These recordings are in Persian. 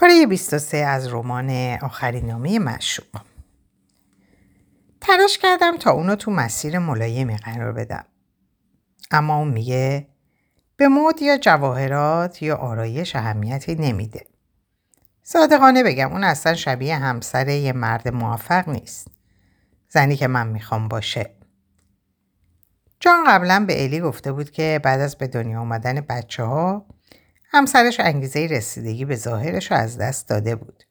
پاره 23 از رمان آخرین نامه مشوق تلاش کردم تا اونو تو مسیر ملایمی قرار بدم. اما اون میگه به مد یا جواهرات یا آرایش اهمیتی نمیده. صادقانه بگم اون اصلا شبیه همسر یه مرد موفق نیست. زنی که من می‌خوام باشه. جان قبلا به الی گفته بود که بعد از به دنیا آمدن بچه ها همسرش انگیزه رسیدگی به ظاهرش رو از دست داده بود.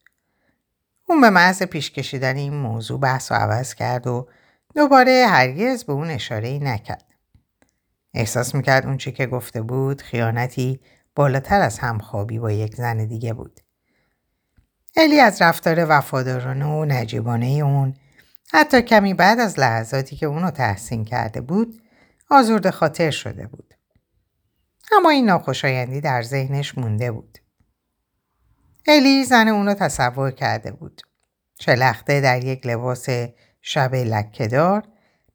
اون به محض پیش کشیدن این موضوع بحث و عوض کرد و دوباره هرگز به اون اشاره ای نکرد. احساس می‌کرد اون چی که گفته بود خیانتی بالاتر از همخوابی با یک زن دیگه بود. الی از رفتار وفادارانه و نجیبانه اون حتی کمی بعد از لحظاتی که اونو تحسین کرده بود آزرد خاطر شده بود. اما این ناخوشایندی در ذهنش مونده بود. الی زن اونو تصور کرده بود. چلخته در یک لباس شب لکهدار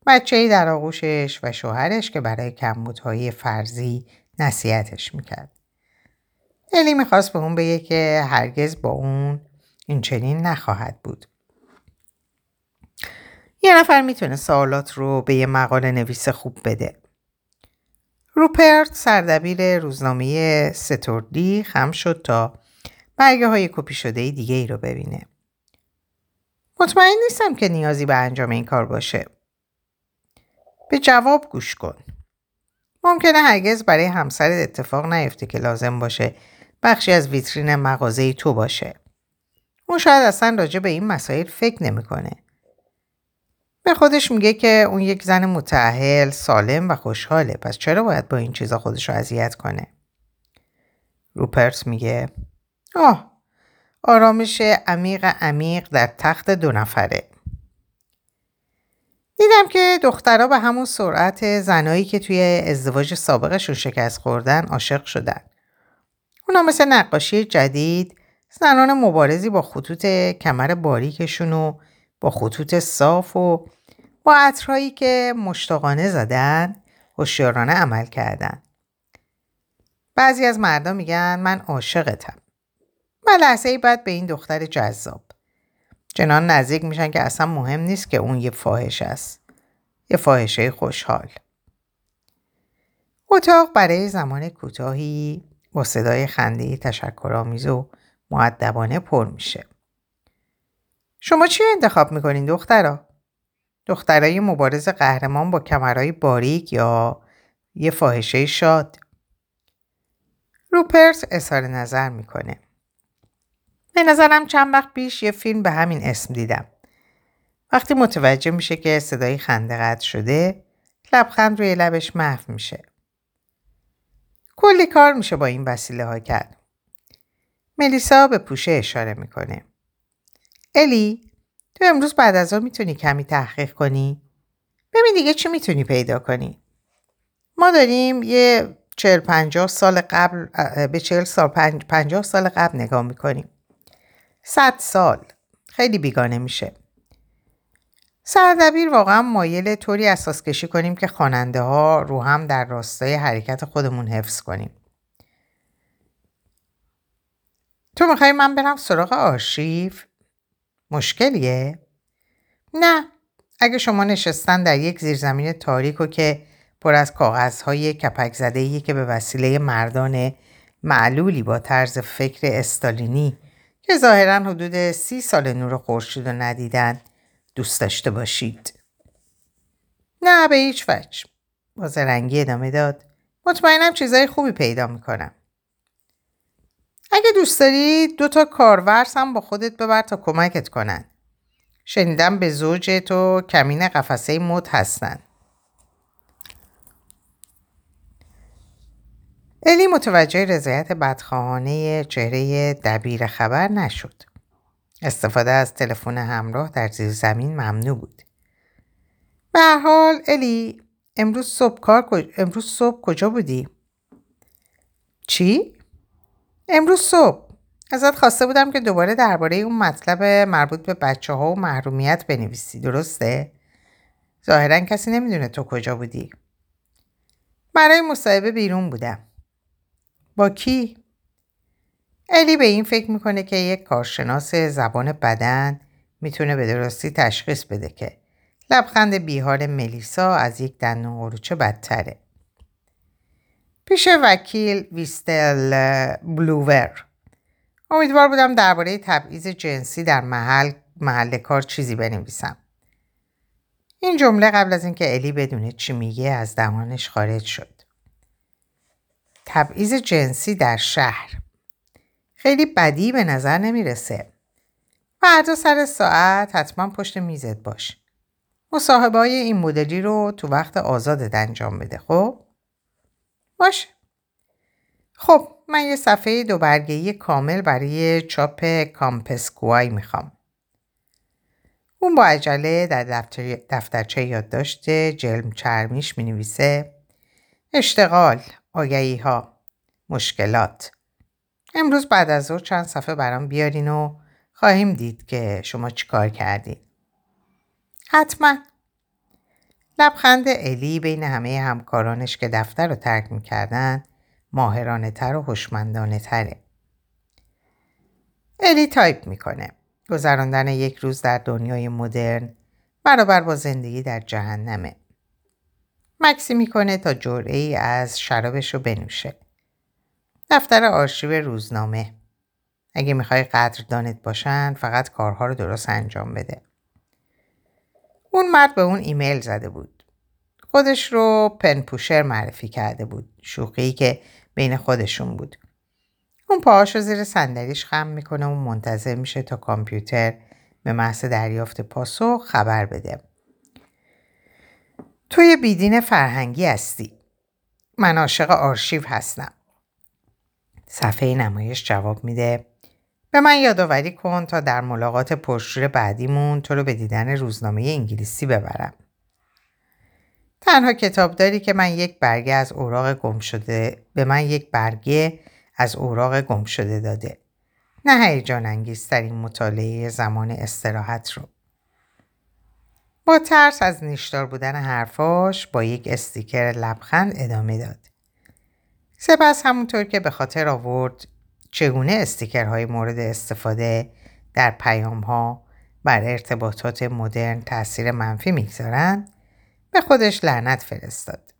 بچه در آغوشش و شوهرش که برای کمبودهای فرضی نصیحتش می‌کرد. الی می‌خواست به اون بگه که هرگز با اون این چنین نخواهد بود. یه نفر می‌تونه سوالات رو به یه مقاله نویس خوب بده. روپرت سردبیر روزنامه ستوردی خم شد تا برگه های کپی شده دیگه ای رو ببینه. مطمئن نیستم که نیازی به انجام این کار باشه. به جواب گوش کن. ممکنه هرگز برای همسرت اتفاق نیفته که لازم باشه بخشی از ویترین مغازه تو باشه. اون شاید اصلا راجع به این مسائل فکر نمی‌کنه. به خودش میگه که اون یک زن متعهل، سالم و خوشحاله. پس چرا باید با این چیزا خودش رو اذیت کنه؟ روپرت میگه آه آرامش عمیق عمیق در تخت دو نفره. دیدم که دخترها به همون سرعت زنایی که توی ازدواج سابقشون شکست خوردن عاشق شدن. اونا مثل نقاشی جدید زنان مبارزی با خطوط کمر باریکشون و با خطوط صاف و با عطرهایی که مشتاقانه زدن هوشیارانه عمل کردن. بعضی از مردم میگن من عاشقتم. و لحظه ای بعد به این دختر جذاب. چنان نزدیک میشن که اصلا مهم نیست که اون یه فاحش است. یه فاحشه خوشحال. اتاق برای زمان کوتاهی با صدای خنده تشکرآمیز و معدبانه پر میشه. شما چی انتخاب می‌کنین دخترا؟ دخترای مبارز قهرمان با کمرهای باریک یا یه فاحشه شاد؟ روپرس اظهار نظر می‌کنه. به نظرم چند وقت پیش یه فیلم به همین اسم دیدم. وقتی متوجه میشه که صدای خنده قطع شده لبخند روی لبش محو میشه. کلی کار میشه با این وسیله ها کرد. ملیسا به پوشه اشاره می‌کنه. الی امروز بعد از آن می‌تونی کمی تحقیق کنی؟ ببین دیگه چی می‌تونی پیدا کنی؟ ما داریم یه چهل پنجاه سال قبل به چهل سال پنجاه سال قبل نگاه می‌کنیم. صد سال خیلی بیگانه میشه سردبیر واقعا مایل طوری اساس کشی کنیم که خواننده ها رو هم در راستای حرکت خودمون حفظ کنیم تو می‌خوای من برم سراغ آرشیو؟ مشکلیه؟ نه اگه شما نشستن در یک زیرزمین تاریک و که پر از کاغذهای کپک زده که به وسیله مردان معلولی با طرز فکر استالینی که ظاهرا حدود سی سال نور خورشید رو ندیدن دوست داشته باشید. نه به هیچ وجه. با زرنگی ادامه داد. مطمئنم چیزای خوبی پیدا می‌کنم. اگه دوست داری دو تا کارورس هم با خودت ببر تا کمکت کنن. شنیدم به زوج تو کمین قفسه مد هستن. الی متوجه رضایت بدخواهانه چهره دبیر خبر نشد. استفاده از تلفن همراه در زیر زمین ممنوع بود. به هر حال الی امروز صبح کار امروز صبح کجا بودی؟ چی؟ امروز صبح ازت خواسته بودم که دوباره درباره اون مطلب مربوط به بچه ها و محرومیت بنویسی درسته؟ ظاهرا کسی نمی‌دونه تو کجا بودی. برای مصاحبه بیرون بودم. با کی؟ الی به این فکر می‌کنه که یک کارشناس زبان بدن می‌تونه به درستی تشخیص بده که لبخند بیحال ملیسا از یک دندون قروچه بدتره. پیش وکیل ویستل بلوور امیدوار بودم درباره تبعیض جنسی در محل محل کار چیزی بنویسم. این جمله قبل از اینکه الی بدونه چی میگه از دهانش خارج شد. تبعیض جنسی در شهر خیلی بدی به نظر نمی‌رسه. فردا سر ساعت حتما پشت میزت باش. مصاحبه های این مدلی رو تو وقت آزادت انجام بده خب؟ باشه. خب من یه صفحه دو برگهی کامل برای چاپ کامپسکوای می‌خوام. اون با عجله در دفتر دفترچه یادداشت جلم چرمیش می نویسه اشتغال، آگهی ها، مشکلات. امروز بعد از ظهر چند صفحه برام بیارین و خواهیم دید که شما چیکار کردین. حتما. لبخند الی بین همه همکارانش که دفتر رو ترک می‌کردن ماهرانه تر و هوشمندانه تره. الی تایپ می‌کنه. گذراندن یک روز در دنیای مدرن برابر با زندگی در جهنمه. مکثی می‌کنه تا جرعه ای از شرابش رو بنوشه. دفتر آرشیو روزنامه. اگه می‌خوای قدردانت باشن فقط کارها رو درست انجام بده. اون مرد به اون ایمیل زده بود. خودش رو pen pusher معرفی کرده بود. شوخی که بین خودشون بود. اون پاهاشو زیر صندلیش خم می‌کنه و منتظر میشه تا کامپیوتر به محض دریافت پاسخ خبر بده. توی بیدین فرهنگی هستی. من عاشق آرشیو هستم. صفحه نمایش جواب میده به من یادآوری کن تا در ملاقات پرشور بعدیمون تو رو به دیدن روزنامه انگلیسی ببرم. تنها کتاب داری که من یک برگه از اوراق گم شده به من یک برگه از اوراق گم شده داده. نه هیجان انگیزترین مطالعه زمان استراحت رو. با ترس از نیشدار بودن حرفاش با یک استیکر لبخند ادامه داد. سپس همونطور که به خاطر آورد چگونه استیکرهای مورد استفاده در پیام ها بر ارتباطات مدرن تاثیر منفی می‌گذارند به خودش لعنت فرستاد.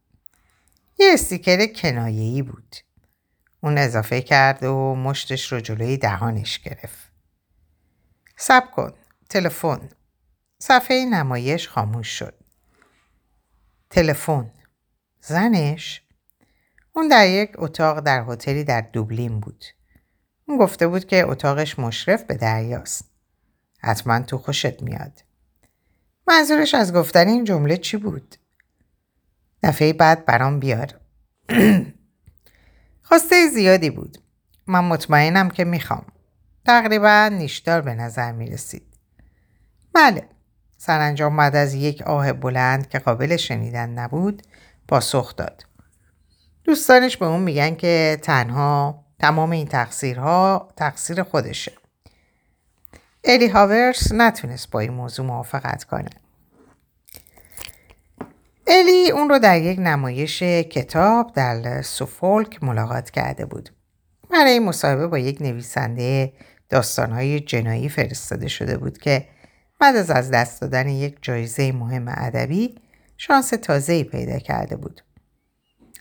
یه استیکر کنایه‌ای بود. اون اضافه کرد و مشتش رو جلوی دهانش گرفت. سب کن. تلفن. صفحه نمایش خاموش شد. تلفن. زنش؟ اون در یک اتاق در هتلی در دوبلین بود. اون گفته بود که اتاقش مشرف به دریاست. حتما تو خوشت میاد. منظورش از گفتن این جمله چی بود؟ دفعه بعد برام بیار. خواسته زیادی بود. من مطمئنم که می‌خوام. تقریبا نیشدار به نظر می رسید. بله. سرانجام بعد از یک آه بلند که قابل شنیدن نبود پاسخ داد. دوستانش به اون میگن که تنها تمام این تقصیرها تقصیر خودشه. الی هاورس نتونست با این موضوع موافقت کنه. الی اون رو در یک نمایش کتاب در سوفولک ملاقات کرده بود. برای مصاحبه با یک نویسنده داستانهای جنایی فرستاده شده بود که بعد از از دست دادن یک جایزه مهم ادبی شانس تازه‌ای پیدا کرده بود.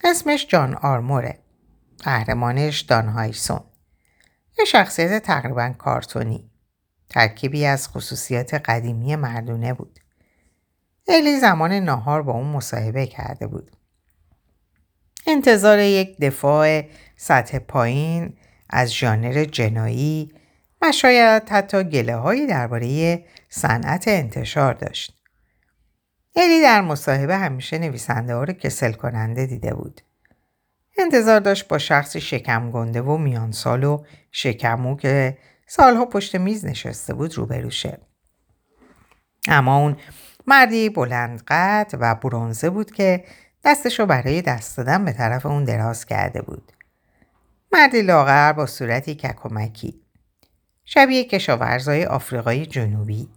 اسمش جان آرموره. قهرمانش دان هایسون. یه شخصیت تقریبا کارتونی. ترکیبی از خصوصیات قدیمی مردونه بود. الی زمان ناهار با اون مصاحبه کرده بود. انتظار یک دفاع سطح پایین از ژانر جنایی و شاید حتی گله هایی درباره صنعت انتشار داشت. الی در مصاحبه همیشه نویسنده ها رو کسل کننده دیده بود. انتظار داشت با شخصی شکم گنده و میانسال و شکمو که سالها پشت میز نشسته بود روبروشه. اما اون مردی بلند قد و برونزه بود که دستشو برای دست دادن به طرف اون دراز کرده بود. مردی لاغر با صورتی ککمکی. شبیه کشاورزای آفریقای جنوبی.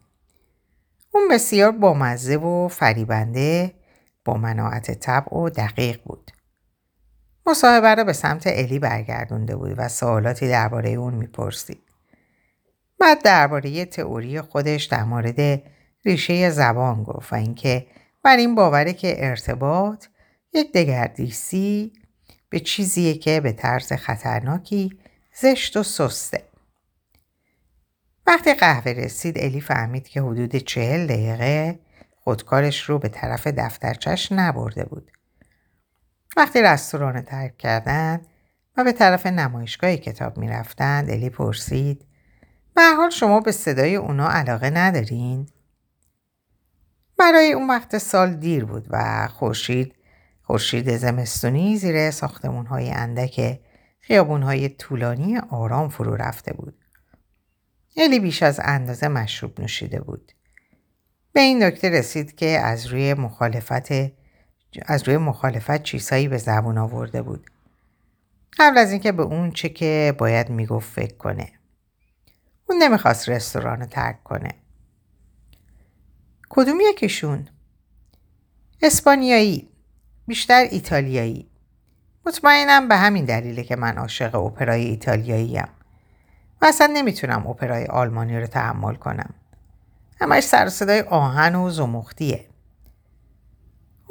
اون بسیار بامزه و فریبنده با مناعت طبع و دقیق بود. مصاحبه را به سمت الی برگردونده بود و سوالاتی درباره اون می‌پرسید. بعد درباره تئوری خودش در مورد ریشه زبان گفت و اینکه بر این باوره که ارتباط یک دگردیسی به چیزیه که به طرز خطرناکی زشت و سسته. وقتی قهوه رسید الی فهمید که حدود چهل دقیقه خودکارش رو به طرف دفترچش نبرده بود. وقتی رستوران ترک کردن و به طرف نمایشگاه کتاب می رفتند الی پرسید به حال شما به صدای اونا علاقه ندارین؟ برای اون وقت سال دیر بود و خورشید خورشید زمستونی زیر ساختمون های اندک خیابون های طولانی آرام فرو رفته بود. الی بیش از اندازه مشروب نوشیده بود. به این نکته رسید که از روی مخالفت از روی مخالفت چیزهایی به زبون آورده بود. قبل از اینکه به اون چه که باید می‌گفت فکر کنه. اون نمی‌خواست رستوران رو ترک کنه. کدوم یکیشون؟ اسپانیایی بیشتر ایتالیایی مطمئنم به همین دلیله که من عاشق اپرای ایتالیاییم و اصلا نمی‌تونم اپرای آلمانی رو تحمل کنم همش سر صدای آهن و زمختیه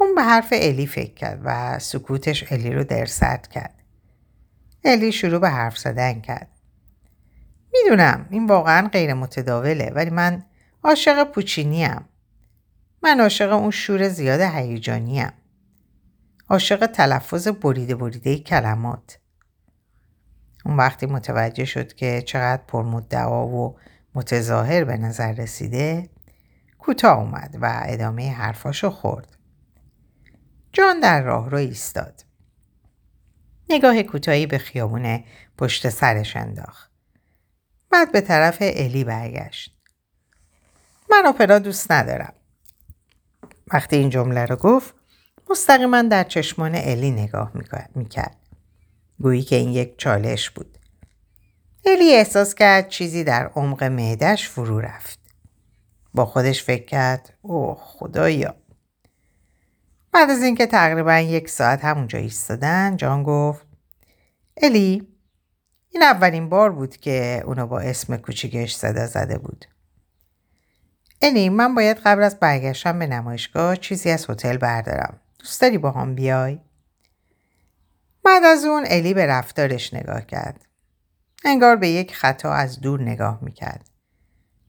اون به حرف الی فکر کرد و سکوتش الی رو درصد کرد. الی شروع به حرف زدن کرد. می‌دونم این واقعا غیر متداوله ولی من عاشق پوچینیم. من عاشق اون شور زیاد هیجانیم. عاشق تلفظ بریده بریده کلمات. اون وقتی متوجه شد که چقدر پرمدعا و متظاهر به نظر رسیده کوتاه اومد و ادامه حرفاشو خورد. جان در راه رو ایستاد نگاه کوتاهی به خیابون پشت سرش انداخت بعد به طرف الی برگشت من اپرا دوست ندارم وقتی این جمله رو گفت مستقیما در چشمان الی نگاه می‌کرد. گویی که این یک چالش بود. الی احساس کرد چیزی در عمق معدش فرو رفت. با خودش فکر کرد اوه خدایا. بعد از اینکه تقریبا یک ساعت همونجا ایستادن جان گفت الی این اولین بار بود که اونو با اسم کوچیکش صدا زده بود. الی من باید قبل از برگشتن به نمایشگاه چیزی از هتل بردارم. دوست داری با هم بیای؟ بعد از اون الی به رفتارش نگاه کرد. انگار به یک خطا از دور نگاه می‌کرد.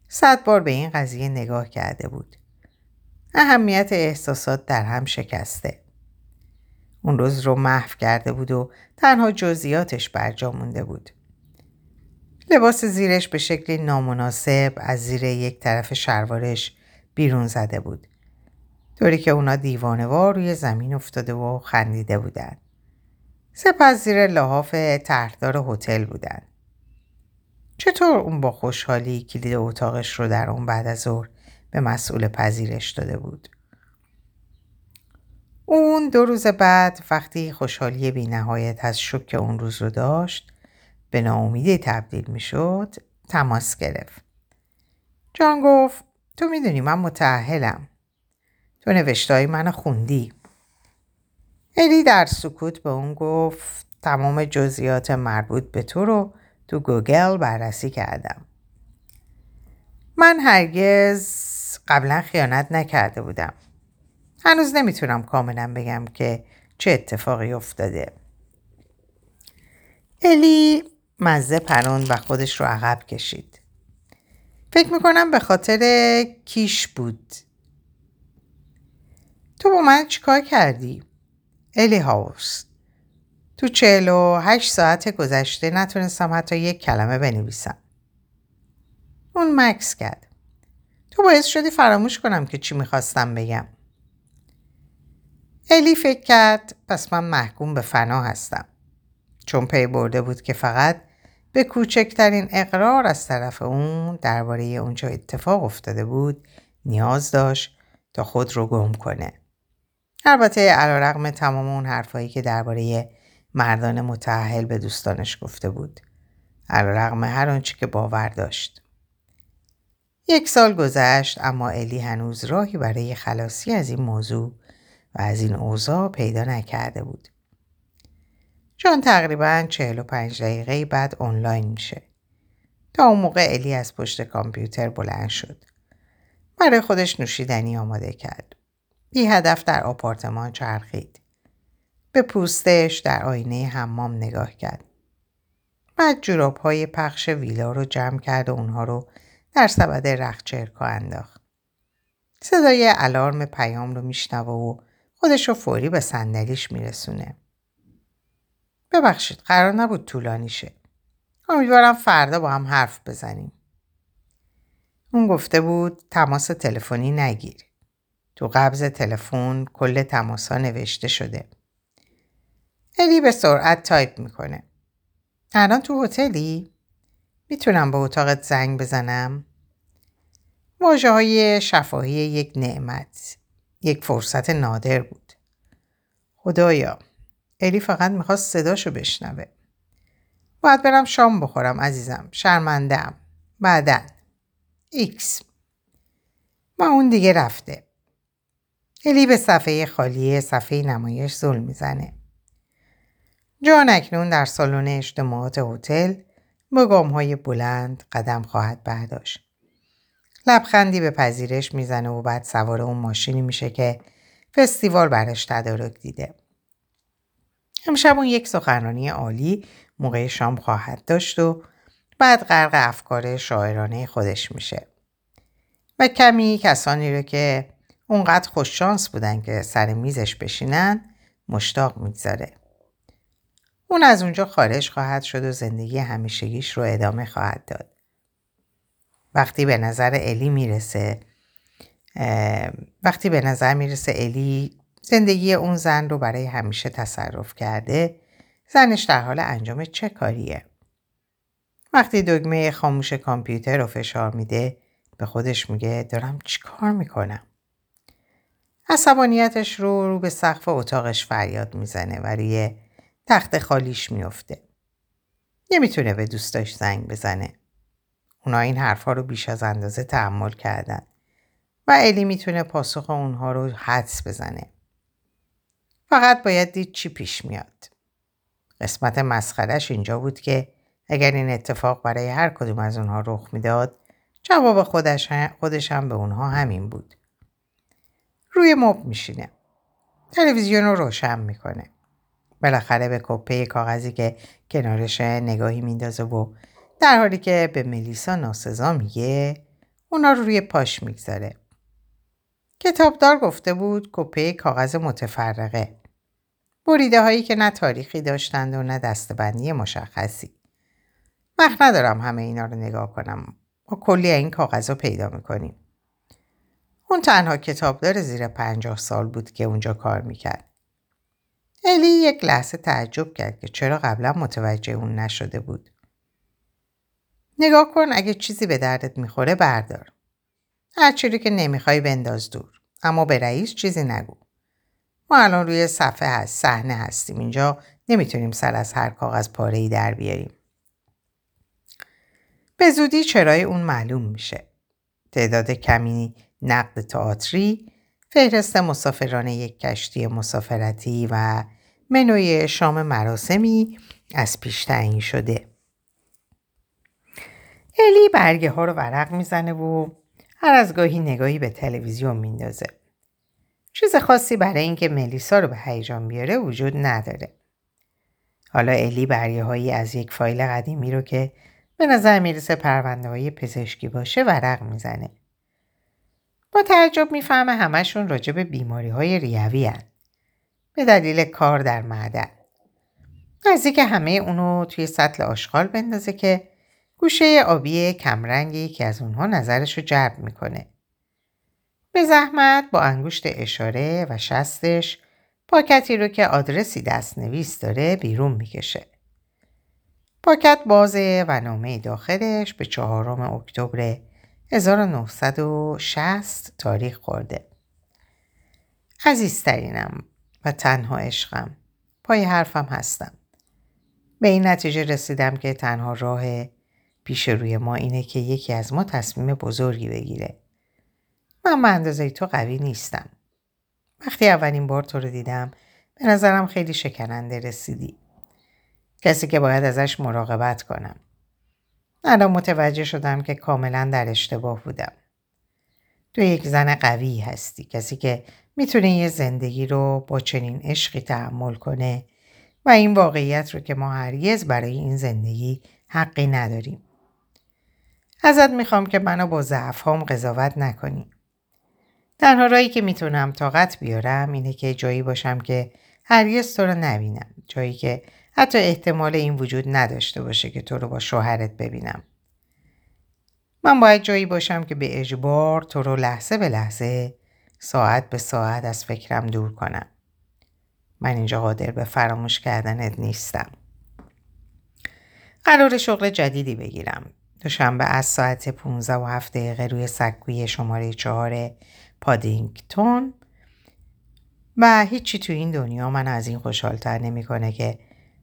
صد بار به این قضیه نگاه کرده بود. اهمیت احساسات در هم شکسته. اون روز رو محو کرده بود و تنها جزئیاتش برجا مونده بود. لباس زیرش به شکلی نامناسب از زیر یک طرف شلوارش بیرون زده بود. طوری که اونا دیوانوار روی زمین افتاده و خندیده بودن. سپس زیر لحاف طرحدار هتل بودن. چطور اون با خوشحالی کلید اتاقش رو در اون بعد از ظهر به مسئول پذیرش داده بود. اون دو روز بعد وقتی خوشحالی بی نهایت از شک اون روز رو داشت به ناامیدی تبدیل می شد تماس گرفت. جان گفت تو می‌دونی من متعهلم. تو نوشتهای منو خوندی. الی در سکوت به اون گفت تمام جزئیات مربوط به تو رو تو گوگل بررسی کردم. من هرگز قبلا خیانت نکرده بودم. هنوز نمی‌تونم کاملا بگم که چه اتفاقی افتاده. الی مزه پرون و خودش رو عقب کشید. فکر می‌کنم به خاطر کیش بود. تو با من چیکار کردی؟ الی هاوس تو چهل و هشت ساعت گذشته نتونستم حتی یک کلمه بنویسم. اون مکس کرد. تو باعث شدی فراموش کنم که چی می‌خواستم بگم. الی فکر کرد پس من محکوم به فنا هستم. چون پی برده بود که فقط به کوچکترین اقرار از طرف اون درباره اونجا اتفاق افتاده بود نیاز داشت تا خود رو گم کنه. البته علیرغم تمام اون حرفایی که درباره مردان متعهل به دوستانش گفته بود علیرغم هر آنچه که باور داشت یک سال گذشت اما الی هنوز راهی برای خلاصی از این موضوع و از این اوضاع پیدا نکرده بود جان تقریبا 45 دقیقه بعد آنلاین میشه. تا اون موقع الی از پشت کامپیوتر بلند شد. برای خودش نوشیدنی آماده کرد. بی هدف در آپارتمان چرخید. به پوستش در آینه حمام نگاه کرد. بعد جوراب های پخش ویلا رو جمع کرد و اونها رو در سبد رخچرکا انداخت. صدای الارم پیام رو میشنوه و خودش رو فوری به صندلیش میرسونه. ببخشید قرار نبود طولانی شه. امیدوارم فردا با هم حرف بزنیم. اون گفته بود تماس تلفنی نگیر. تو قبض تلفن کل تماس ها نوشته شده. الی به سرعت تایپ می‌کنه. الان تو هتلی؟ می‌تونم به اتاقت زنگ بزنم؟ واژه های شفاهی یک نعمت. یک فرصت نادر بود. خدایا الی فقط می‌خواست صداشو بشنوه. باید برم شام بخورم عزیزم. شرمندم. بعدا. X. اما اون دیگه رفته. الی به صفحه خالی صفحه نمایش زل می‌زنه. جان اکنون در سالن اجتماعات هتل با گام های بلند قدم خواهد برداشت. لبخندی به پذیرش می‌زنه و بعد سوار اون ماشینی میشه که فستیوال برش تدارک دیده. امشب اون یک سخنرانی عالی موقع شام خواهد داشت و بعد غرق افکار شاعرانه خودش میشه. و کمی کسانی رو که اونقدر خوششانس بودن که سر میزش بشینن مشتاق می‌گذاره. اون از اونجا خارج خواهد شد و زندگی همیشگیش رو ادامه خواهد داد. وقتی به نظر الی می‌رسه وقتی به نظر می‌رسه الی زندگی اون زن رو برای همیشه تصرف کرده زنش در حال انجام چه کاریه؟ وقتی دگمه خاموش کامپیوتر رو فشار میده به خودش میگه دارم چی کار می‌کنم؟ عصبانیتش رو رو به سقف اتاقش فریاد می‌زنه و روی تخت خالیش میفته. نمی‌تونه به دوستاش زنگ بزنه. اونا این حرفها رو بیش از اندازه تحمل کردن و الی می‌تونه پاسخ اونها رو حدس بزنه. فقط باید دید چی پیش میاد. قسمت مسخرش اینجا بود که اگر این اتفاق برای هر کدوم از اونها رخ می‌داد جواب خودش, خودش هم به اونها همین بود. روی مب میشینه. تلویزیون رو روشن می‌کنه. بالاخره به کپه کاغذی که کنارش نگاهی میندازه و در حالی که به ملیسا ناسزا میگه اونا رو روی پاش می‌گذاره. کتابدار گفته بود کپه کاغذ متفرقه. بریده هایی که نه تاریخی داشتند و نه دستبندی مشخصی. وقت ندارم همه اینا رو نگاه کنم. ما کلی این کاغذ رو پیدا می‌کنیم. اون تنها کتابدار زیر پنجاه سال بود که اونجا کار می‌کرد. الی یک لحظه تعجب کرد که چرا قبلا متوجه اون نشده بود. نگاه کن اگه چیزی به دردت می‌خوره بردار. هر چیزی که نمی‌خوای بنداز دور. اما به رئیس چیزی نگو. ما الان روی صفحه هست صحنه هستیم اینجا نمی‌تونیم سر از هر کاغذ پاره ای در بیاریم. به زودی چرای اون معلوم میشه. تعداد کمی نقد تئاتری، فهرست مسافران یک کشتی مسافرتی و منوی شام مراسمی از پیش تعیین شده. الی برگه ها رو ورق می‌زنه و هر از گاهی نگاهی به تلویزیون میندازه. چیز خاصی برای اینکه ملیسا رو به هیجان بیاره وجود نداره. حالا الی برگه هایی از یک فایل قدیمی رو که به نظر می‌رسه پرونده های پزشکی باشه ورق می‌زنه. با تعجب می‌فهمه همشون راجع به بیماری های ریوی هن. به دلیل کار در معدن. نزدیک همه اونو توی سطل آشغال بندازه که گوشه آبی کمرنگی که از اونها نظرش رو جلب می‌کنه. به زحمت با انگشت اشاره و شستش پاکتی رو که آدرسی دست نویس داره بیرون می‌کشه. پاکت بازه و نامه داخلش به چهارم اکتبر 1960 تاریخ خورده. عزیزترینم و تنها عشقم پای حرفم هستم. به این نتیجه رسیدم که تنها راه پیش روی ما اینه که یکی از ما تصمیم بزرگی بگیره. من به اندازه تو قوی نیستم. وقتی اولین بار تو رو دیدم به نظرم خیلی شکننده رسیدی. کسی که باید ازش مراقبت کنم. الان متوجه شدم که کاملا در اشتباه بودم. تو یک زن قوی هستی کسی که می‌تونه یه زندگی رو با چنین عشقی تحمل کنه و این واقعیت رو که ما هرگز برای این زندگی حقی نداریم. ازت می‌خوام که منو با ضعفهام قضاوت نکنی. تنها رایی که می‌تونم طاقت بیارم اینه که جایی باشم که هرگز تو رو نبینم. جایی که حتی احتمال این وجود نداشته باشه که تو رو با شوهرت ببینم. من باید جایی باشم که به اجبار تو رو لحظه به لحظه ساعت به ساعت از فکرم دور کنم. من اینجا قادر به فراموش کردنت نیستم. قرار شغل جدیدی بگیرم. دوشنبه از ساعت 15 و 7 دقیقه روی سکوی شماره 4 پادینگتون و هیچی تو این دنیا من از این خوشحالتر نمی‌کنه که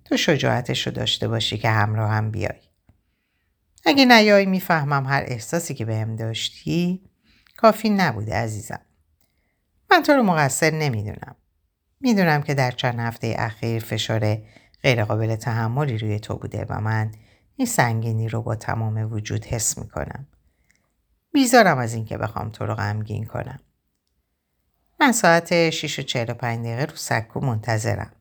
تو شجاعتش رو داشته باشی که همراه هم بیای. اگه نیایی می‌فهمم هر احساسی که بهم داشتی کافی نبوده عزیزم. من تو رو مقصر نمی‌دونم. می‌دونم که در چند هفته اخیر فشار غیرقابل تحملی روی تو بوده و من این سنگینی رو با تمام وجود حس می‌کنم. بیزارم از اینکه بخوام تو رو غمگین کنم. من ساعت 6 و 45 دقیقه رو سکو منتظرم.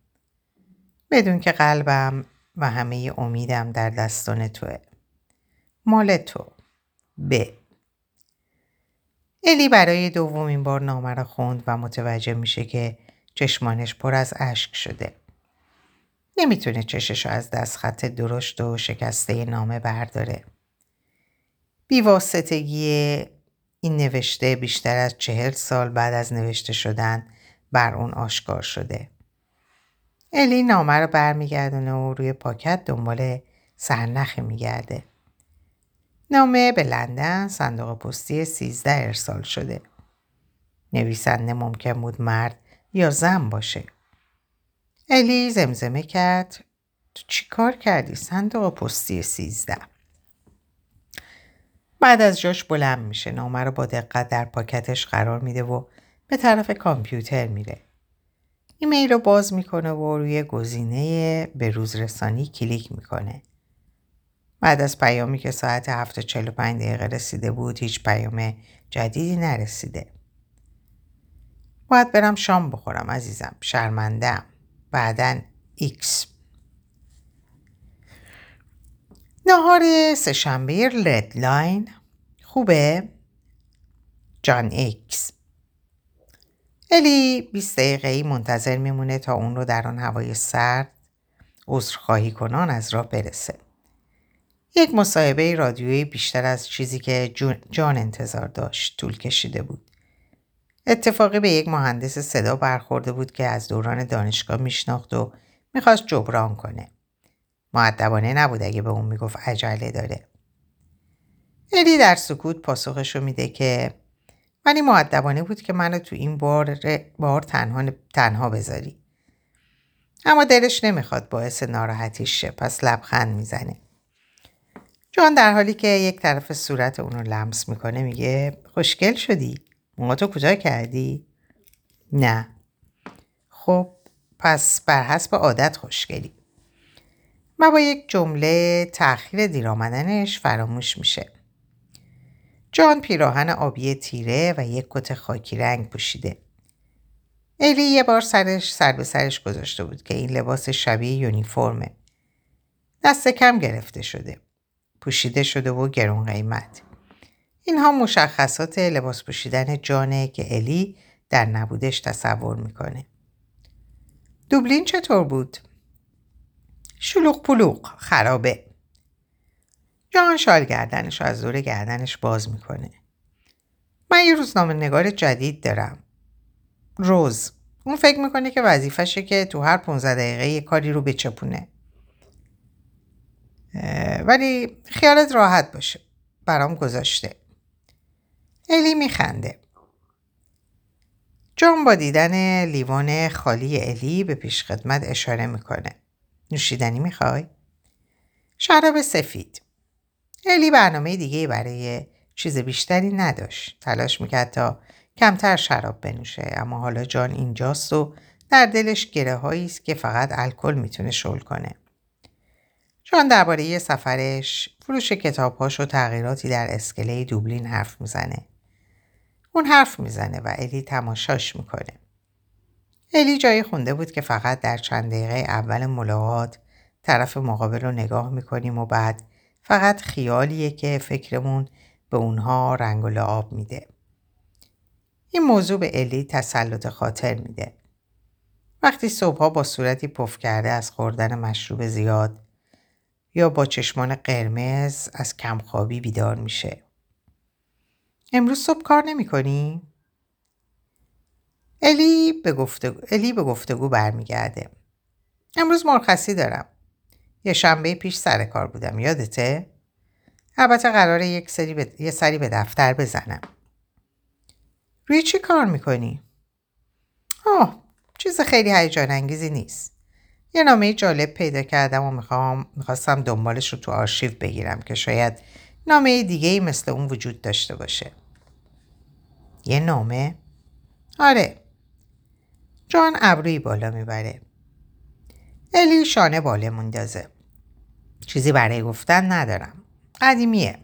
بدون که قلبم و همه امیدم در دستان توه. مال تو. ب. الی برای دومین بار نامه را خوند و متوجه میشه که چشمانش پر از اشک شده. نمی‌تونه چشش از دست خط درشت و شکسته نامه برداره. بیواسطگی این نوشته بیشتر از چهل سال بعد از نوشته شدن بر اون آشکار شده. الی نامه رو برمیگردونه و روی پاکت دنبال سرنخی میگرده. نامه به لندن صندوق پستی 13 ارسال شده. نویسنده ممکن بود مرد یا زن باشه. الی زمزمه کرد تو چی کار کردی صندوق پستی 13 بعد از جاش بلند میشه نامه رو با دقت در پاکتش قرار میده و به طرف کامپیوتر میره. ایمیل رو باز می‌کنه و روی گزینه به روزرسانی کلیک می‌کنه. بعد از پیامی که ساعت 7.45 دقیقه رسیده بود هیچ پیام جدیدی نرسیده. باید برم شام بخورم عزیزم. شرمندم. بعدا X. نهار سه‌شنبه لاین خوبه؟ جان X. الی 20 دقیقه منتظر میمونه تا اون رو در آن هوای سرد عذرخواهی کنان از راه برسه. یک مصاحبه رادیویی بیشتر از چیزی که جان انتظار داشت طول کشیده بود. اتفاقی به یک مهندس صدا برخورده بود که از دوران دانشگاه میشناخت و می‌خواست جبران کنه. مودبانه نبود اگه به اون می‌گفت عجله داره. الی در سکوت پاسخش رو میده که ولی معدبانه بود که منو تو این بار, بار تنها, تنها بذاری. اما دلش نمی‌خواد باعث ناراحتیش شه پس لبخند می‌زنه. جان در حالی که یک طرف صورت اونو لمس می‌کنه میگه خوشگل شدی؟ موهاتو کوتاه کردی؟ نه. خب پس بر حسب عادت خوشگلی. و با یک جمله تأخیر دیر آمدنش فراموش میشه. جان پیراهن آبی تیره و یک کت خاکی رنگ پوشیده. ایلی یه بار سرش سر به سرش گذاشته بود که این لباس شبیه یونیفرمه. دست کم گرفته شده. پوشیده شده و گرون قیمت. اینها مشخصات لباس پوشیدن جانه که الی در نبودش تصور می‌کنه. دوبلین چطور بود؟ شلوغ پلوغ خرابه. جان شال گردنش از دور گردنش باز می‌کنه. من یه روزنامه نگار جدید دارم. روز. اون فکر می‌کنه که وظیفشه که تو هر 15 دقیقه یه کاری رو بچپونه. ولی خیالت راحت باشه. برام گذاشته. الی میخنده. جان با دیدن لیوان خالی الی به پیشخدمت اشاره می‌کنه. نوشیدنی می‌خوای؟ شراب سفید. الی برنامه دیگه برای چیز بیشتری نداشت. تلاش می‌کرد تا کمتر شراب بنوشه اما حالا جان اینجاست و در دلش گره است که فقط الکل می‌تونه شل کنه. جان درباره سفرش فروش کتابهاش و تغییراتی در اسکله دوبلین حرف می‌زنه. اون حرف می‌زنه و الی تماشاش می‌کنه. الی جایی خونده بود که فقط در چند دقیقه اول ملاقات طرف مقابل رو نگاه می‌کنیم و بعد فقط خیالیه که فکرمون به اونها رنگ و لعاب میده. این موضوع به الی تسلط خاطر میده. وقتی صبحها با صورتی پف کرده از خوردن مشروب زیاد یا با چشمان قرمز از کمخوابی بیدار میشه. امروز صبح کار نمی کنی؟ الی به گفتگو, الی به گفتگو برمیگرده. امروز مرخصی دارم. یه شنبه پیش سر کار بودم. یادته؟ البته قراره یک سری به... یه سری به دفتر بزنم. روی چی کار می‌کنی؟ آه چیز خیلی هیجان انگیزی نیست. یه نامه جالب پیدا کردم و می‌خوام می‌خواستم دنبالش رو تو آرشیو بگیرم که شاید نامه دیگه ای مثل اون وجود داشته باشه. یه نامه؟ آره. جان ابروی بالا می‌بره. الی شانه باله مندازه. چیزی برای گفتن ندارم. قدیمیه.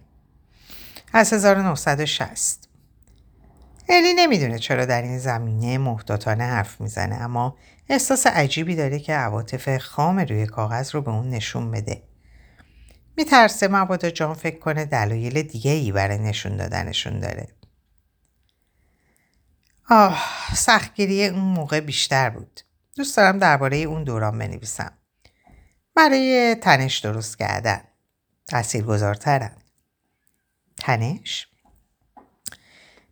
از 1960. الی نمی‌دونه چرا در این زمینه محتاطانه حرف می‌زنه اما احساس عجیبی داره که عواطف خام روی کاغذ رو به اون نشون بده. میترسه مبادا جان فکر کنه دلایل دیگه ای برای نشون دادنشون داره. آه سختگیری اون موقع بیشتر بود. دوست دارم درباره اون دوران بنویسم. برای تنش درست کردن. تأثیر گذارترن. تنش؟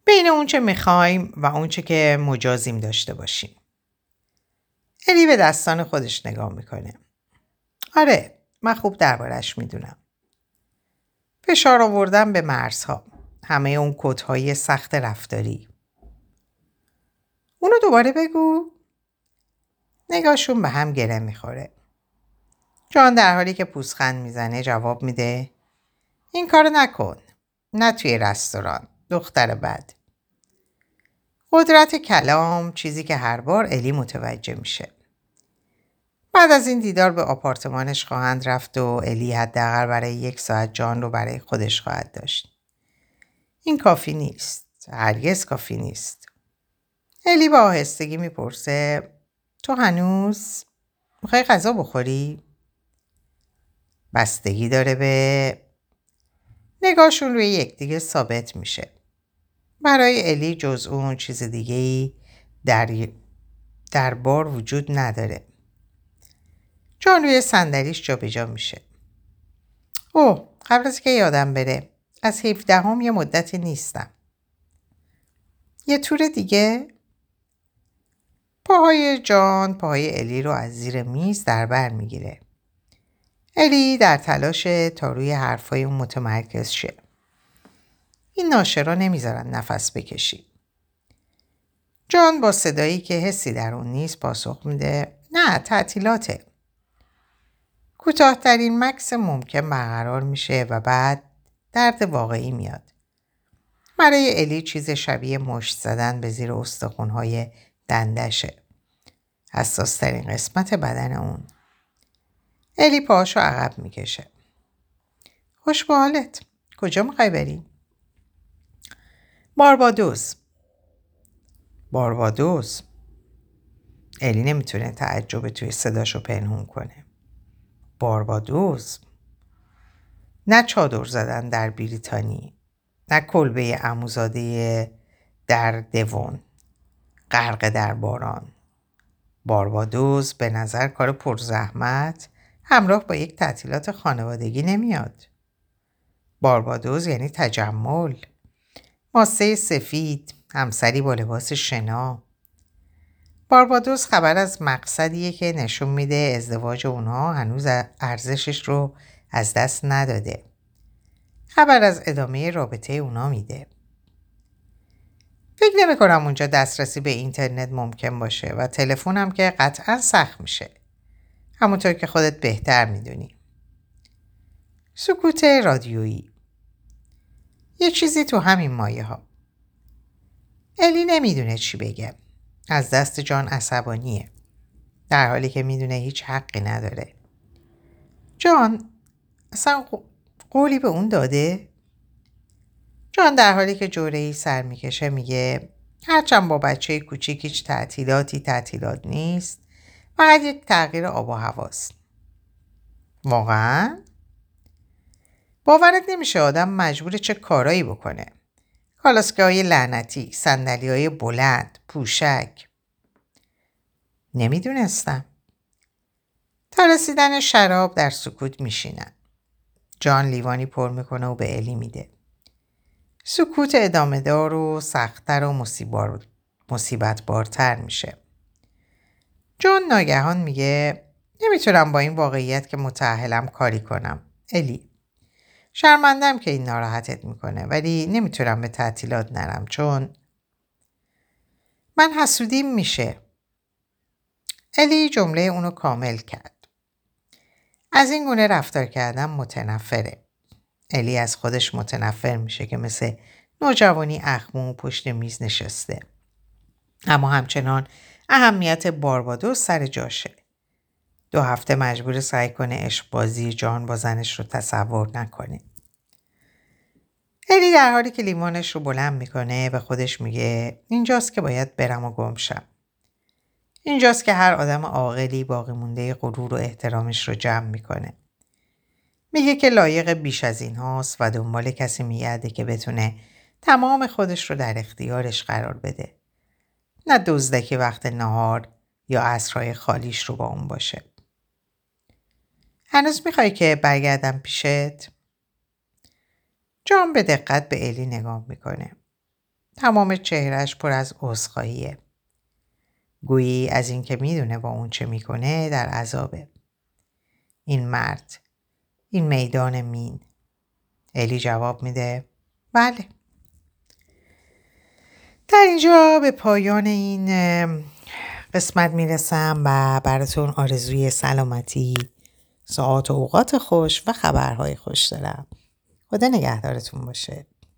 بین اونچه می‌خوایم و اونچه که مجازیم داشته باشیم. الی به دستان خودش نگاه می‌کنه. آره من خوب دربارش می‌دونم. فشار آوردن به مرزها. همه اون کودهای سخت رفتاری. اونو دوباره بگو. نگاهشون به هم گره می‌خوره. جان در حالی که پوزخند می‌زنه جواب میده این کارو نکن. نه توی رستوران. دختر بد. قدرت کلام چیزی که هر بار الی متوجه میشه. بعد از این دیدار به آپارتمانش خواهند رفت و الی حداقل برای یک ساعت جان رو برای خودش خواهد داشت. این کافی نیست. هرگز کافی نیست. الی با آهستگی می‌پرسه تو هنوز می‌خوای غذا بخوری؟ بستگی داره به نگاهشون روی یکدیگه ثابت میشه. برای الی جز اون چیز دیگه ای در, در بار وجود نداره. جان روی صندلیش جابجا میشه. اوه قبل از که یادم بره از 17 هم یه مدتی نیستم. یه تور دیگه پاهای جان پاهای الی رو از زیر میز در بر می‌گیره. الی در تلاش تا روی حرفای اون متمرکز شه. این ناشرا نمی‌ذارن نفس بکشی. جان با صدایی که حسی در اون نیست پاسخ میده نه تعطیلاته. کوتاهترین مکس ممکن برقرار میشه و بعد درد واقعی میاد. برای الی چیز شبیه مشت زدن به زیر استخونهای دندشه. حساسترین قسمت بدن اون. الی پاهاشو عقب می‌کشه. خوش به حالت. کجا می‌خوای بری؟ باربادوس. باربادوس. الی نمی‌تونه تعجب توی صداشو پنهون کنه. باربادوس نه چادر زدن در بریتانی نه کلبه اموزاده در دوون غرق در باران باربادوز به نظر کار پرزحمت همراه با یک تعطیلات خانوادگی نمیاد باربادوز یعنی تجمل ماسه سفید همسری با لباس شنا باربادوس خبر از مقصدیه که نشون میده ازدواج اونها هنوز ارزشش رو از دست نداده. خبر از ادامه رابطه اونا میده. فکر نمی کنم اونجا دسترسی به اینترنت ممکن باشه و تلفنم که قطعا سخت میشه. همونطور که خودت بهتر می‌دونی. سکوت رادیویی یه چیزی تو همین مایه ها. الی نمی‌دونه چی بگه. از دست جان عصبانیه. در حالی که می‌دونه هیچ حقی نداره. جان اصلا قولی به اون داده؟ جان در حالی که جوره ای سر می‌کشه میگه هرچند با بچه کوچیک هیچ تعطیلاتی تعطیلات نیست فقط یک تغییر آب و هواست. واقعا؟ باورت نمیشه آدم مجبور چه کارایی بکنه. کالاسکه های لعنتی سندلی های بلند پوشک. نمی‌دونستم. تا رسیدن شراب در سکوت میشینن. جان لیوانی پر می‌کنه و به الی میده. سکوت ادامه دار و سختتر و مصیبت بارتر میشه. جان ناگهان میگه نمی‌تونم با این واقعیت که متعهلم کاری کنم. الی شرمندم که این ناراحتت می‌کنه ولی نمی‌تونم به تعطیلات نرم چون من حسودیم میشه. الی جمله اونو کامل کرد. از این گونه رفتار کردم متنفره. الی از خودش متنفر میشه که مثل نوجوانی اخمو پشت میز نشسته اما همچنان اهمیت باربادوس سر جاشه دو هفته مجبور سعی کنه عشق جان با زنش رو تصور نکنه. الی در حالی که لیمانش رو بلند می‌کنه به خودش میگه اینجاست که باید برم و گمشم. اینجاست که هر آدم عاقلی باقی مونده غرور و احترامش رو جمع می‌کنه. میگه که لایق بیش از این هاست و دنبال کسی میگرده که بتونه تمام خودش رو در اختیارش قرار بده. نه دزدکی وقت نهار یا عصرهای خالیش رو با اون باشه. هنوز می‌خوای که برگردم پیشت؟ جان به دقت به الی نگاه می‌کنه. تمام چهرش پر از عذرخواهیه. گویی از اینکه می‌دونه با اون چه می‌کنه در عذابه. این مرد. این میدان مین. الی جواب میده بله. در اینجا به پایان این قسمت می‌رسم و براتون آرزوی سلامتی ساعت و اوقات خوش و خبرهای خوش دارم خدا نگهدارتون باشه